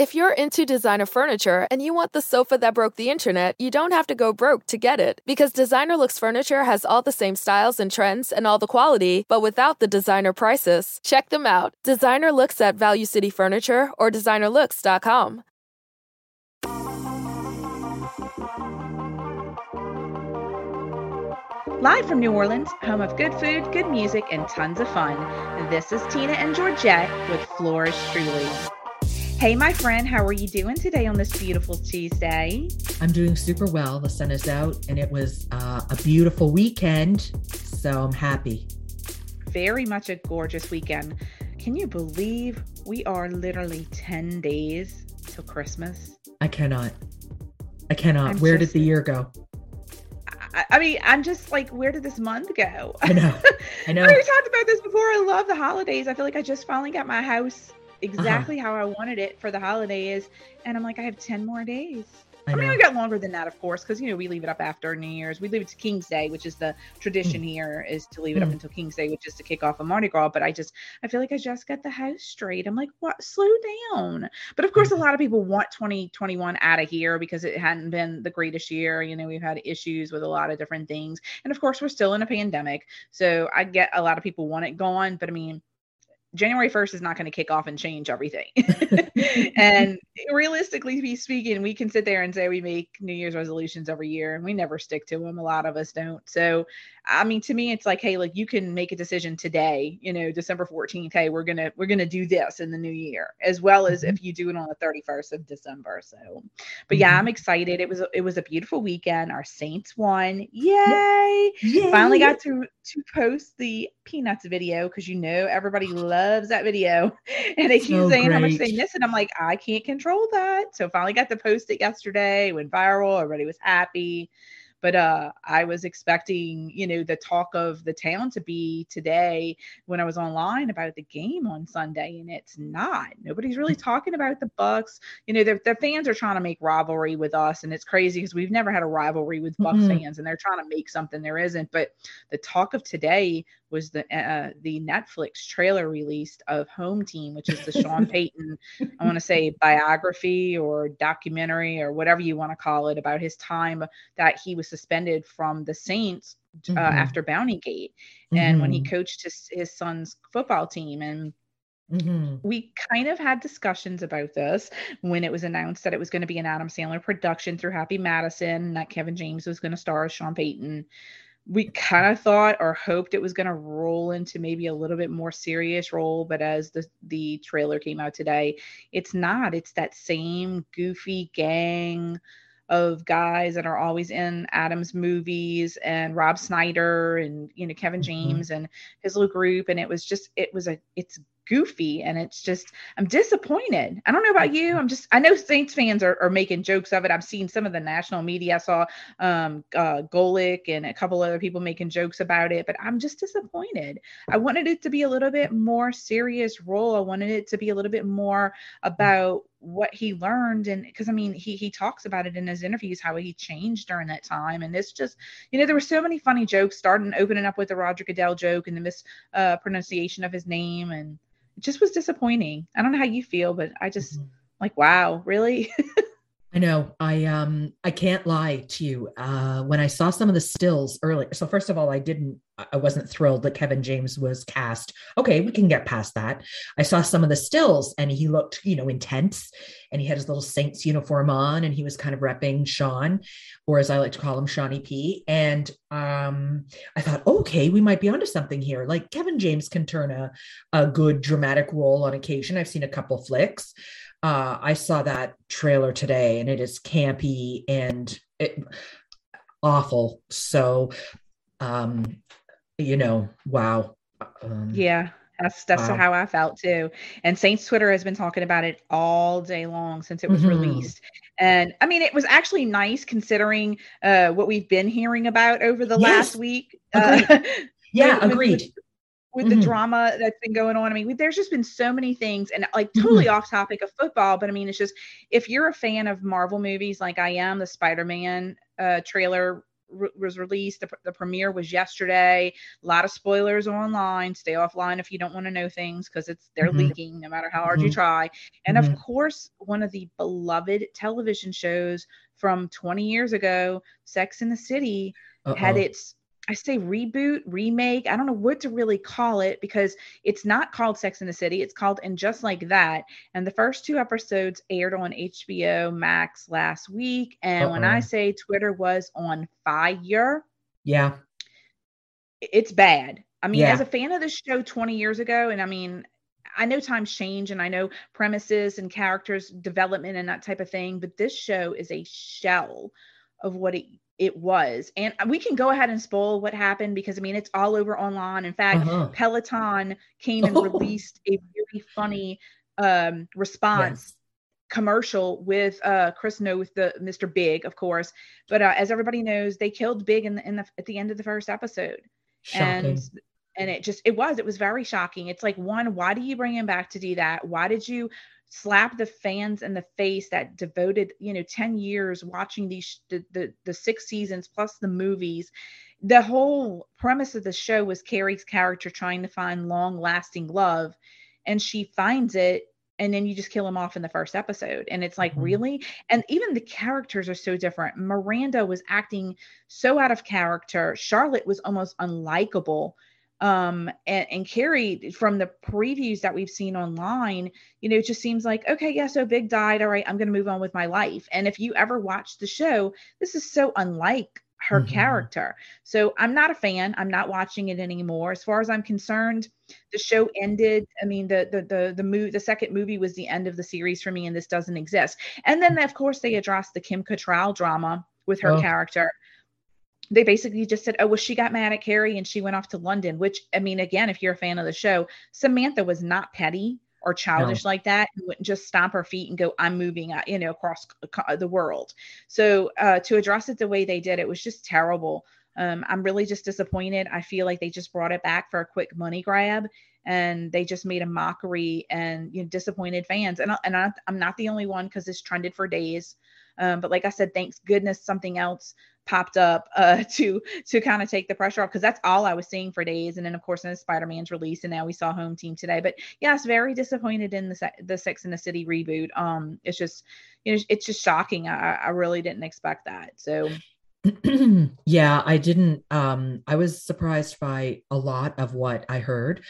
If you're into designer furniture and you want the sofa that broke the internet, you don't have to go broke to get it. Because Designer Looks Furniture has all the same styles and trends and all the quality, but without the designer prices. Check them out. Designer Looks at Value City Furniture or designerlooks.com. Live from New Orleans, home of good food, good music, and tons of fun, this is Tina and Georgette with Fleurs Truly. Hey, my friend, how are you doing today on this beautiful Tuesday? I'm doing super well. The sun is out and it was uh, a beautiful weekend. So I'm happy. Very much a gorgeous weekend. Can you believe we are literally 10 days till Christmas? I cannot. I cannot. I'm where just, did the year go? I, I, mean, I'm just like, where did this month go? I know. I know. we talked about this before. I love the holidays. I feel like I just finally got my house. Exactly uh-huh. how I wanted it for the holidays. And I'm like, I have 10 more days. I, I mean, we got longer than that, of course, because you know we leave it up after New Year's. We leave it to King's Day, which is the tradition mm. here, is to leave it mm. up until King's Day, which is to kick off a Mardi Gras. But I just, I feel like I just got the house straight. I'm like, what? Slow down. But of course, a lot of people want 2021 out of here because it hadn't been the greatest year. You know, we've had issues with a lot of different things, and of course, we're still in a pandemic. So I get a lot of people want it gone, but I mean January 1st is not going to kick off and change everything. and realistically speaking, we can sit there and say we make New Year's resolutions every year and we never stick to them. A lot of us don't. So, I mean, to me, it's like, hey, like you can make a decision today, you know, December 14th. Hey, we're going to, we're going to do this in the new year, as well as mm-hmm. if you do it on the 31st of December. So, but yeah, I'm mm-hmm. excited. It was, it was a beautiful weekend. Our Saints won. Yay. Yay. Finally got to, to post the Peanuts video because you know everybody loves that video, and they keep so saying great. how much they miss it. I'm like, I can't control that. So finally got to post it yesterday. Went viral. Everybody was happy but uh, I was expecting, you know, the talk of the town to be today when I was online about the game on Sunday, and it's not. Nobody's really mm. talking about the Bucs. You know, their, their fans are trying to make rivalry with us, and it's crazy because we've never had a rivalry with Bucs mm-hmm. fans, and they're trying to make something there isn't. But the talk of today was the uh, the Netflix trailer released of Home Team, which is the Sean Payton, I want to say biography or documentary or whatever you want to call it about his time that he was suspended from the Saints uh, mm-hmm. after Bountygate, and mm-hmm. when he mm-hmm. coached his his son's football team and. Mm-hmm. We kind of had discussions about this when it was announced that it was going to be an Adam Sandler production through Happy Madison, that Kevin James was going to star as Sean Payton we kind of thought or hoped it was going to roll into maybe a little bit more serious role but as the the trailer came out today it's not it's that same goofy gang of guys that are always in Adam's movies and Rob Schneider and you know Kevin mm-hmm. James mm-hmm. and his little group and it was just it was a it's goofy and it's just i'm disappointed. I don't know about you. I'm just i know saints fans are, are making jokes of it. I've seen some of the national media. I saw um uh Golic and a couple other people making jokes about it but i'm just disappointed. I wanted it to be a little bit more serious role. I wanted it to be a little bit more about what he learned and because i mean he he talks about it in his interviews how he changed during that time and it's just you know there were so many funny jokes starting opening up with the roger goodell joke and the mispronunciation uh, of his name and just was disappointing. I don't know how you feel, but I just mm-hmm. like, wow, really? I know. I um I can't lie to you. Uh when I saw some of the stills earlier. So first of all, I didn't I wasn't thrilled that Kevin James was cast. Okay, we can get past that. I saw some of the stills and he looked, you know, intense and he had his little Saints uniform on and he was kind of repping Sean, or as I like to call him, Shawnee P. And um, I thought, okay, we might be onto something here. Like Kevin James can turn a, a good dramatic role on occasion. I've seen a couple flicks. Uh, I saw that trailer today and it is campy and it, awful. So um you know, wow. Um, yeah, that's that's wow. how I felt too. And Saints Twitter has been talking about it all day long since it was mm-hmm. released. And I mean, it was actually nice considering uh, what we've been hearing about over the yes. last week. Uh, yeah, with, agreed. With, with mm-hmm. the drama that's been going on. I mean, there's just been so many things and like totally mm-hmm. off topic of football, but I mean, it's just if you're a fan of Marvel movies like I am, the Spider-Man uh, trailer re- was released. The, the premiere was yesterday. A lot of spoilers online. Stay offline if you don't want to know things because it's they're mm-hmm. leaking no matter how hard mm-hmm. you try. And mm-hmm. of course, one of the beloved television shows from 20 years ago, Sex in the City, Uh-oh. had its I say reboot, remake. I don't know what to really call it because it's not called Sex in the City. It's called And Just Like That. And the first two episodes aired on HBO Max last week. And Uh-oh. when I say Twitter was on fire, yeah, it's bad. I mean, yeah. as a fan of the show 20 years ago, and I mean, I know times change and I know premises and characters development and that type of thing, but this show is a shell of what it it was. And we can go ahead and spoil what happened because I mean it's all over online. In fact, uh-huh. Peloton came and oh. released a really funny um, response yes. commercial with uh, Chris Noth, the Mr. Big, of course. But uh, as everybody knows, they killed Big in the, in the at the end of the first episode. Shocking. And and it just it was it was very shocking. It's like one, why do you bring him back to do that? Why did you slap the fans in the face that devoted you know 10 years watching these the, the, the six seasons plus the movies. The whole premise of the show was carrie's character trying to find long lasting love and she finds it and then you just kill him off in the first episode and it's like mm-hmm. really? And even the characters are so different. Miranda was acting so out of character. Charlotte was almost unlikable um and, and carrie from the previews that we've seen online you know it just seems like okay yeah so big died all right i'm gonna move on with my life. And if you ever watch the show this is so unlike her mm-hmm. character. So i'm not a fan i'm not watching it anymore. As far as i'm concerned the show ended i mean the the the the movie the second movie was the end of the series for me and this doesn't exist. And then of course they addressed the kim Cattrall drama with her oh. character they basically just said, oh, well, she got mad at Carrie and she went off to London, which, I mean, again, if you're a fan of the show, Samantha was not petty or childish no. like that and wouldn't just stomp her feet and go, I'm moving, uh, you know, across the world. So uh, to address it the way they did, it was just terrible. Um, I'm really just disappointed. I feel like they just brought it back for a quick money grab and they just made a mockery and you know disappointed fans and, I, and I, am not the only one because it's trended for days um, but like i said thanks goodness something else popped up uh, to to kind of take the pressure off because that's all I was seeing for days. And then of course, then Spider Man's release, and now we saw Home Team today. But yes, very disappointed in the the Sex in the City reboot. Um, it's just you know it's just shocking. I I really didn't expect that. So. yeah, I didn't. Um, I was surprised by a lot of what I heard.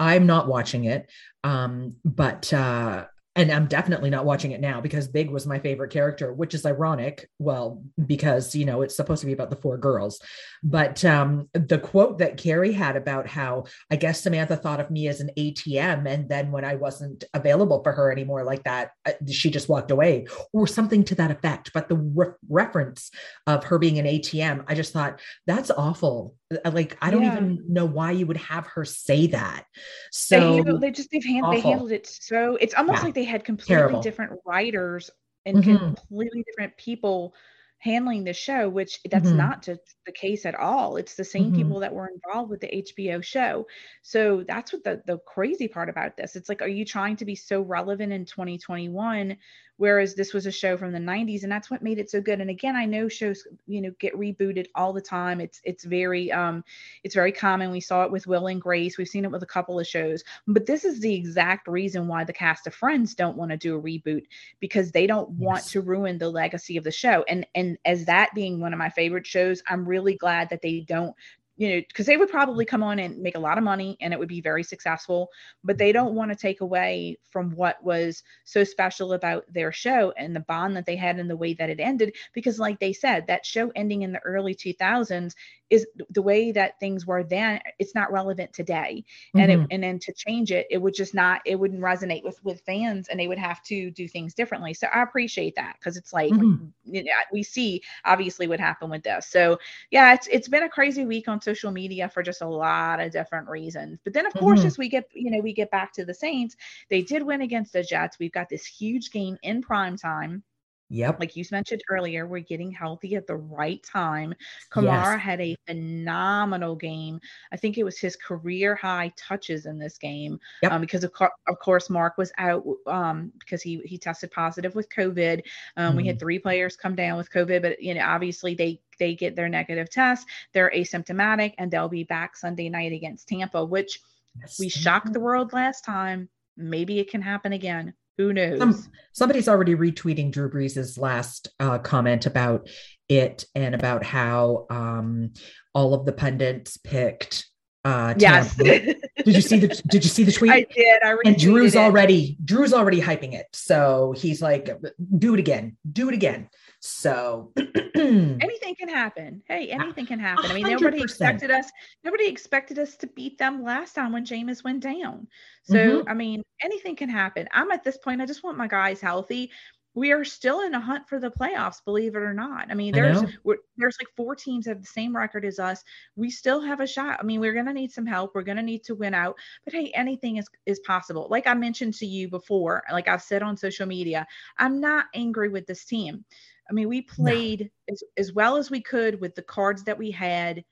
I, am not watching it, um, but uh, and I'm definitely not watching it now because Big was my favorite character, which is ironic. Well, because you know it's supposed to be about the four girls, but um, the quote that Carrie had about how I guess Samantha thought of me as an ATM, and then when I wasn't available for her anymore, like that, uh, she just walked away, or something to that effect. But the re- reference of her being an ATM, I just thought that's awful. Uh, like I don't yeah. even know why you would have her say that. So they, handled, they just they've hand, they handled it so it's almost yeah. like they had completely Terrible. different writers and mm-hmm. completely different people handling the show, which that's mm-hmm. not to, the case at all. It's the same mm-hmm. people that were involved with the HBO show. So that's what the the crazy part about this. It's like, are you trying to be so relevant in 2021 whereas this was a show from the 90s and that's what made it so good. And again i know shows you know get rebooted all the time. It's it's very um it's very common. We saw it with will and grace. We've seen it with a couple of shows. But this is the exact reason why the cast of friends don't want to do a reboot because they don't yes. want to ruin the legacy of the show. And and as that being one of my favorite shows i'm really glad that they don't you know, because they would probably come on and make a lot of money and it would be very successful, but they don't want to take away from what was so special about their show and the bond that they had and the way that it ended. Because, like they said, that show ending in the early 2000s is the way that things were then it's not relevant today and mm-hmm. it, and then to change it it would just not it wouldn't resonate with with fans and they would have to do things differently so i appreciate that because it's like mm-hmm. you know, we see obviously what happened with this so yeah it's it's been a crazy week on social media for just a lot of different reasons but then of mm-hmm. course as we get you know we get back to the saints they did win against the jets we've got this huge game in prime time Yep. Like you mentioned earlier, we're getting healthy at the right time. Kamara yes. had a phenomenal game. I think it was his career high touches in this game yep. um, because of, co- of course Mark was out um, because he he tested positive with COVID. Um, mm-hmm. We had mm-hmm. three players come down with COVID, but you know obviously they they get their negative test, they're asymptomatic, and they'll be back Sunday night against Tampa, which yes. we shocked the world last time. Maybe it can happen again. Who knows? Some, somebody's already retweeting Drew Brees' last uh, comment about it and about how um, all of the pundits picked. Uh, yes. did you see the Did you see the tweet? I did. I read and Drew's it. already Drew's already hyping it. So he's like, "Do it again. Do it again." So anything can happen. Hey, anything can happen. I mean, 100%. nobody expected us. Nobody expected us to beat them last time when Jameis went down. So mm-hmm. I mean, anything can happen. I'm at this point. I just want my guys healthy. We are still in a hunt for the playoffs, believe it or not. I mean, there's I there's like four teams that have the same record as us. We still have a shot. I mean, we're gonna need some help. We're gonna need to win out. But hey, anything is is possible. Like I mentioned to you before, like I've said on social media, I'm not angry with this team. I mean, we played no. as, as well as we could with the cards that we had,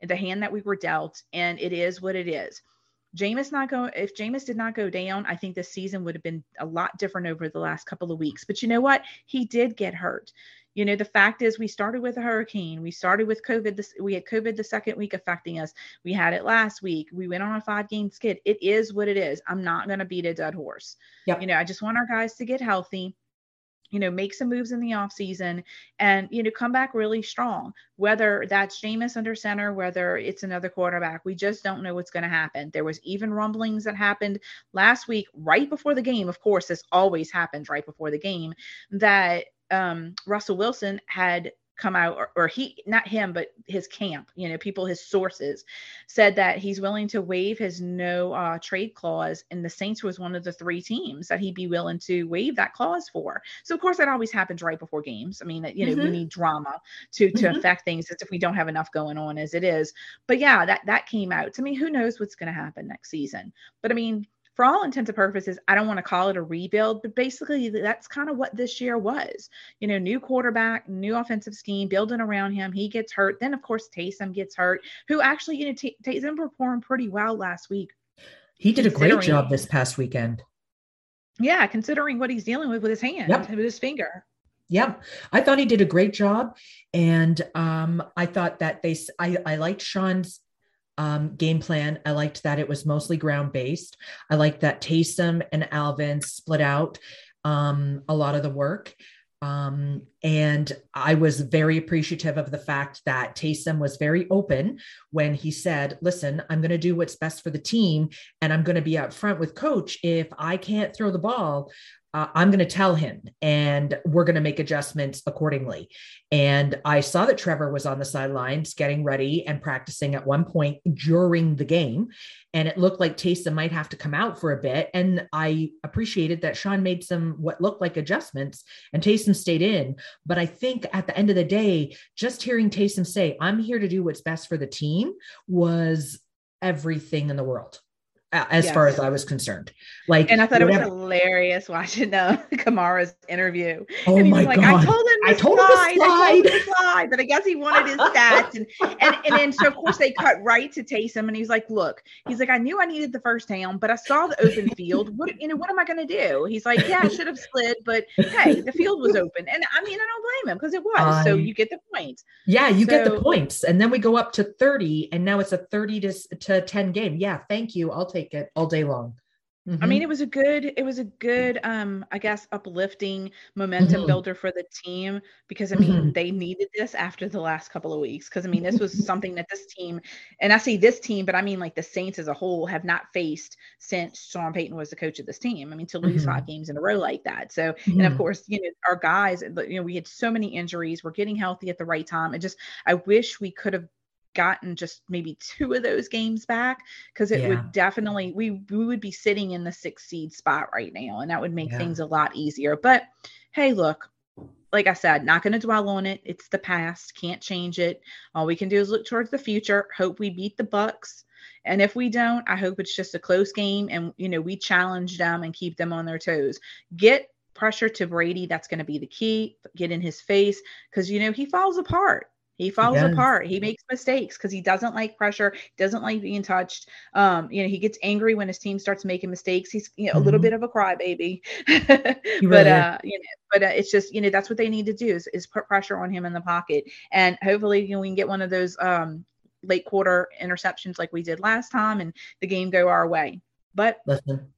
the hand that we were dealt, and it is what it is. Jameis not go if Jameis did not go down, I think this season would have been a lot different over the last couple of weeks. But you know what? He did get hurt. You know, the fact is we started with a hurricane. We started with COVID. This we had COVID the second week affecting us. We had it last week. We went on a five game skid. It is what it is. I'm not gonna beat a dead horse. Yep. You know, I just want our guys to get healthy you know, make some moves in the offseason and, you know, come back really strong. Whether that's Jameis under center, whether it's another quarterback, we just don't know what's going to happen. There was even rumblings that happened last week, right before the game. Of course, this always happens right before the game, that um, Russell Wilson had come out or, or, he not him but his camp you know people his sources said that he's willing to waive his no uh, trade clause and the saints was one of the three teams that he'd be willing to waive that clause for. So of course that always happens right before games. I mean you know mm-hmm. we need drama to to mm-hmm. affect things as if we don't have enough going on as it is. But yeah that that came out. To me who knows what's going to happen next season. But i mean for all intents and purposes, I don't want to call it a rebuild, but basically that's kind of what this year was. You know, new quarterback, new offensive scheme, building around him. He gets hurt. Then, of course, Taysom gets hurt, who actually, you know, T- Taysom performed pretty well last week. He did a great job this past weekend. Yeah, considering what he's dealing with with his hand, yep. with his finger. Yeah, I thought he did a great job, and um, I thought that they. I I liked Sean's um, game plan. I liked that it was mostly ground based. I liked that Taysom and Alvin split out um, a lot of the work. Um, and I was very appreciative of the fact that Taysom was very open when he said, Listen, I'm going to do what's best for the team and I'm going to be out front with coach. If I can't throw the ball, uh, I'm going to tell him and we're going to make adjustments accordingly. And I saw that Trevor was on the sidelines getting ready and practicing at one point during the game. And it looked like Taysom might have to come out for a bit. And I appreciated that Sean made some what looked like adjustments and Taysom stayed in. But I think at the end of the day, just hearing Taysom say, I'm here to do what's best for the team was everything in the world as yes. far as I was concerned. Like, and I thought whatever. it was hilarious watching uh, Kamara's interview. Oh and he my was like, god! I told him I told slide. Him to slide. I told him to slide, but I guess he wanted his stats, and and and then so of course they cut right to Taysom, and he's like, "Look, he's like, I knew I needed the first down, but I saw the open field. What you know? What am I going to do?" He's like, "Yeah, I should have slid, but hey, the field was open, and I mean, I don't blame him because it was. Um, so you get the point. Yeah, you so, get the points, and then we go up to thirty, and now it's a thirty to to ten game. Yeah, thank you. I'll take it all day long. Mm-hmm. I mean, it was a good, it was a good, um, I guess, uplifting momentum mm-hmm. builder for the team because I mean, mm-hmm. they needed this after the last couple of weeks. Because I mean, this was something that this team, and I say this team, but I mean like the Saints as a whole have not faced since Sean Payton was the coach of this team. I mean, to lose five mm-hmm. games in a row like that. So, and of mm-hmm. course, you know, our guys, you know, we had so many injuries. We're getting healthy at the right time. And just, I wish we could have gotten just maybe two of those games back because it yeah. would definitely we we would be sitting in the six seed spot right now and that would make yeah. things a lot easier but hey look like i said not going to dwell on it it's the past can't change it all we can do is look towards the future hope we beat the bucs and if we don't i hope it's just a close game and you know we challenge them and keep them on their toes get pressure to Brady, that's going to be the key. Get in his face because, you know, he falls apart. He falls apart. He makes mistakes because he doesn't like pressure, doesn't like being touched. Um, you know, he gets angry when his team starts making mistakes. He's you know, mm-hmm. a little mm-hmm. bit of a crybaby, but uh, you know, but uh, it's just you know that's what they need to do is, is put pressure on him in the pocket, and hopefully you know we can get one of those um late quarter interceptions like we did last time, and the game go our way. But Listen,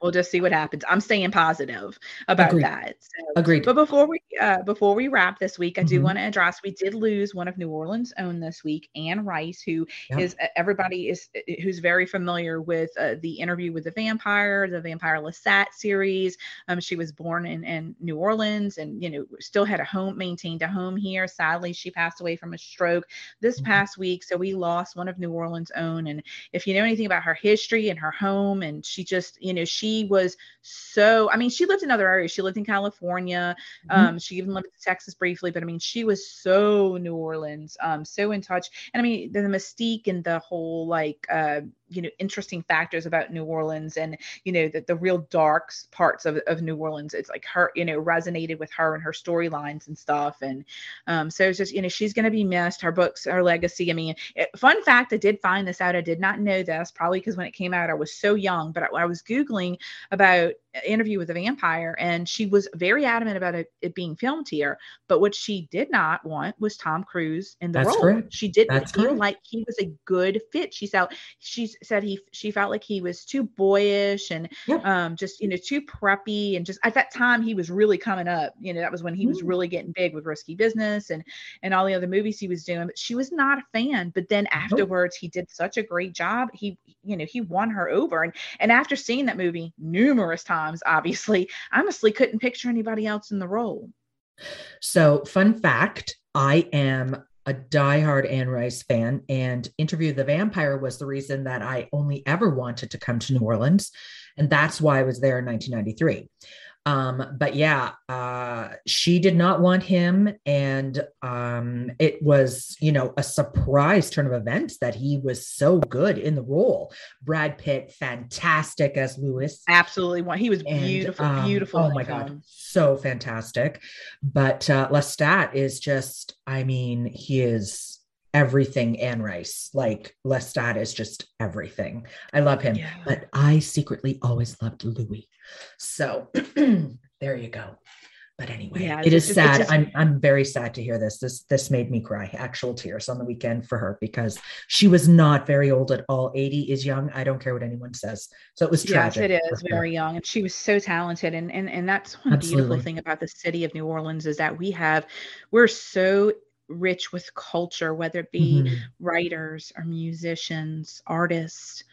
we'll just see what happens. I'm staying positive about Agreed. that. So, Agreed. But before we uh, before we wrap this week, I mm-hmm. do want to address we did lose one of New Orleans' own this week, Anne Rice, who yep. is uh, everybody is uh, who's very familiar with uh, the interview with the vampire, the Vampire Lestat series. Um, she was born in, in New Orleans, and you know still had a home, maintained a home here. Sadly, she passed away from a stroke this mm-hmm. past week, so we lost one of New Orleans' own. And if you know anything about her history and her home, and she just you know she she was so i mean she lived in other areas. She lived in california. Mm-hmm. um, she even lived in texas briefly but i mean she was so new orleans um, so in touch. And i mean the, the mystique and the whole like uh, you know interesting factors about New Orleans and you know the, the real dark parts of, of New Orleans. It's like her, you know, resonated with her and her storylines and stuff. And um, so it's just you know she's going to be missed. Her books, her legacy. I mean, it, fun fact, I did find this out. I did not know this probably because when it came out I was so young. But I, I was googling about interview with a vampire and she was very adamant about it, it, being filmed here but what she did not want was tom cruise in the That's role. she didn't That's feel like he was a good fit. She felt she said he she felt like he was too boyish and um just you know too preppy and just at that time he was really coming up. You know that was when he mm. was really getting big with risky business and and all the other movies he was doing but she was not a fan. But then afterwards he did such a great job. He you know he won her over. And and after seeing that movie numerous times obviously, honestly couldn't picture anybody else in the role. So, fun fact I am a diehard Anne Rice fan, and Interview the Vampire was the reason that I only ever wanted to come to New Orleans. And that's why I was there in 1993. Um, but yeah, uh, she did not want him. And um, it was, you know, a surprise turn of events that he was so good in the role. Brad Pitt, fantastic as Louis. Absolutely. He was beautiful, and, um, beautiful. Oh my God. So fantastic. But uh, Lestat is just, I mean, he is everything Anne Rice. Like Lestat is just everything. I love him. Yeah. But I secretly always loved Louis. So there you go. But anyway, yeah, it is just, sad. Just, I'm I'm very sad to hear this. This this made me cry, actual tears on the weekend for her because she was not very old at all. 80 is young. I don't care what anyone says. So it was tragic. Yes, it is very young. And she was so talented. And and and that's one Absolutely. beautiful thing about the city of New Orleans is that we have we're so rich with culture, whether it be mm-hmm. writers or musicians, artists,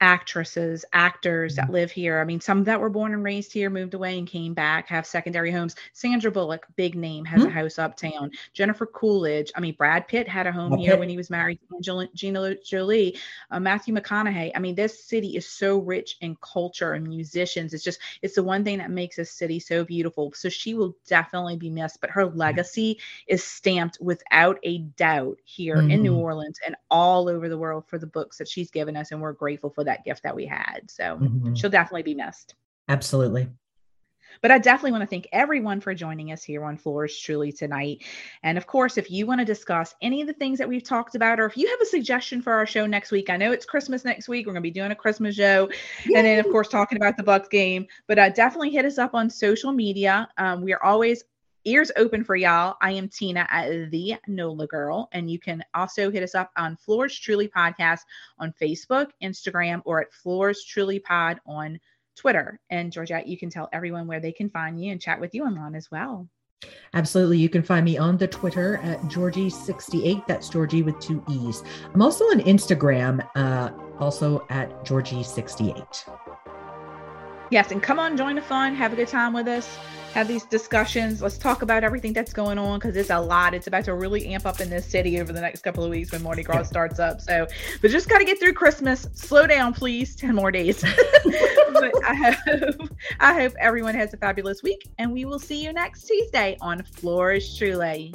actresses, actors that mm-hmm. live here. I mean, some that were born and raised here, moved away and came back, have secondary homes. Sandra Bullock, big name, has mm-hmm. a house uptown. Jennifer Coolidge, I mean, Brad Pitt had a home here when he was married to Angelina Jolie. Uh, Matthew McConaughey. I mean, this city is so rich in culture and musicians. It's just, it's the one thing that makes this city so beautiful. So she will definitely be missed, but her legacy is stamped without a doubt here mm-hmm. in New mm-hmm. Orleans and all over the world for the books that she's given us. And we're grateful for that gift that we had. So mm-hmm. she'll definitely be missed. Absolutely. But I definitely want to thank everyone for joining us here on Fleurs Truly tonight. And of course, if you want to discuss any of the things that we've talked about, or if you have a suggestion for our show next week, I know it's Christmas next week. We're going to be doing a Christmas show. Yay. And then, of course, talking about the Bucs game. But uh, definitely hit us up on social media. Um, we are always ears open for y'all. I am Tina at the NOLA Girl, and you can also hit us up on Fleurs Truly Podcast on Facebook, Instagram, or at Fleurs Truly Pod on Twitter. And Georgette, you can tell everyone where they can find you and chat with you online as well. Absolutely. You can find me on the Twitter at Georgee68. That's Georgee with two E's. I'm also on Instagram, uh, also at Georgee68. Yes, and come on, join the fun, have a good time with us have these discussions. Let's talk about everything that's going on because it's a lot. It's about to really amp up in this city over the next couple of weeks when Mardi Gras starts up. So, but just got to get through Christmas. Slow down, please. 10 more days. but I hope, I hope everyone has a fabulous week and we will see you next Tuesday on Fleurs Truly.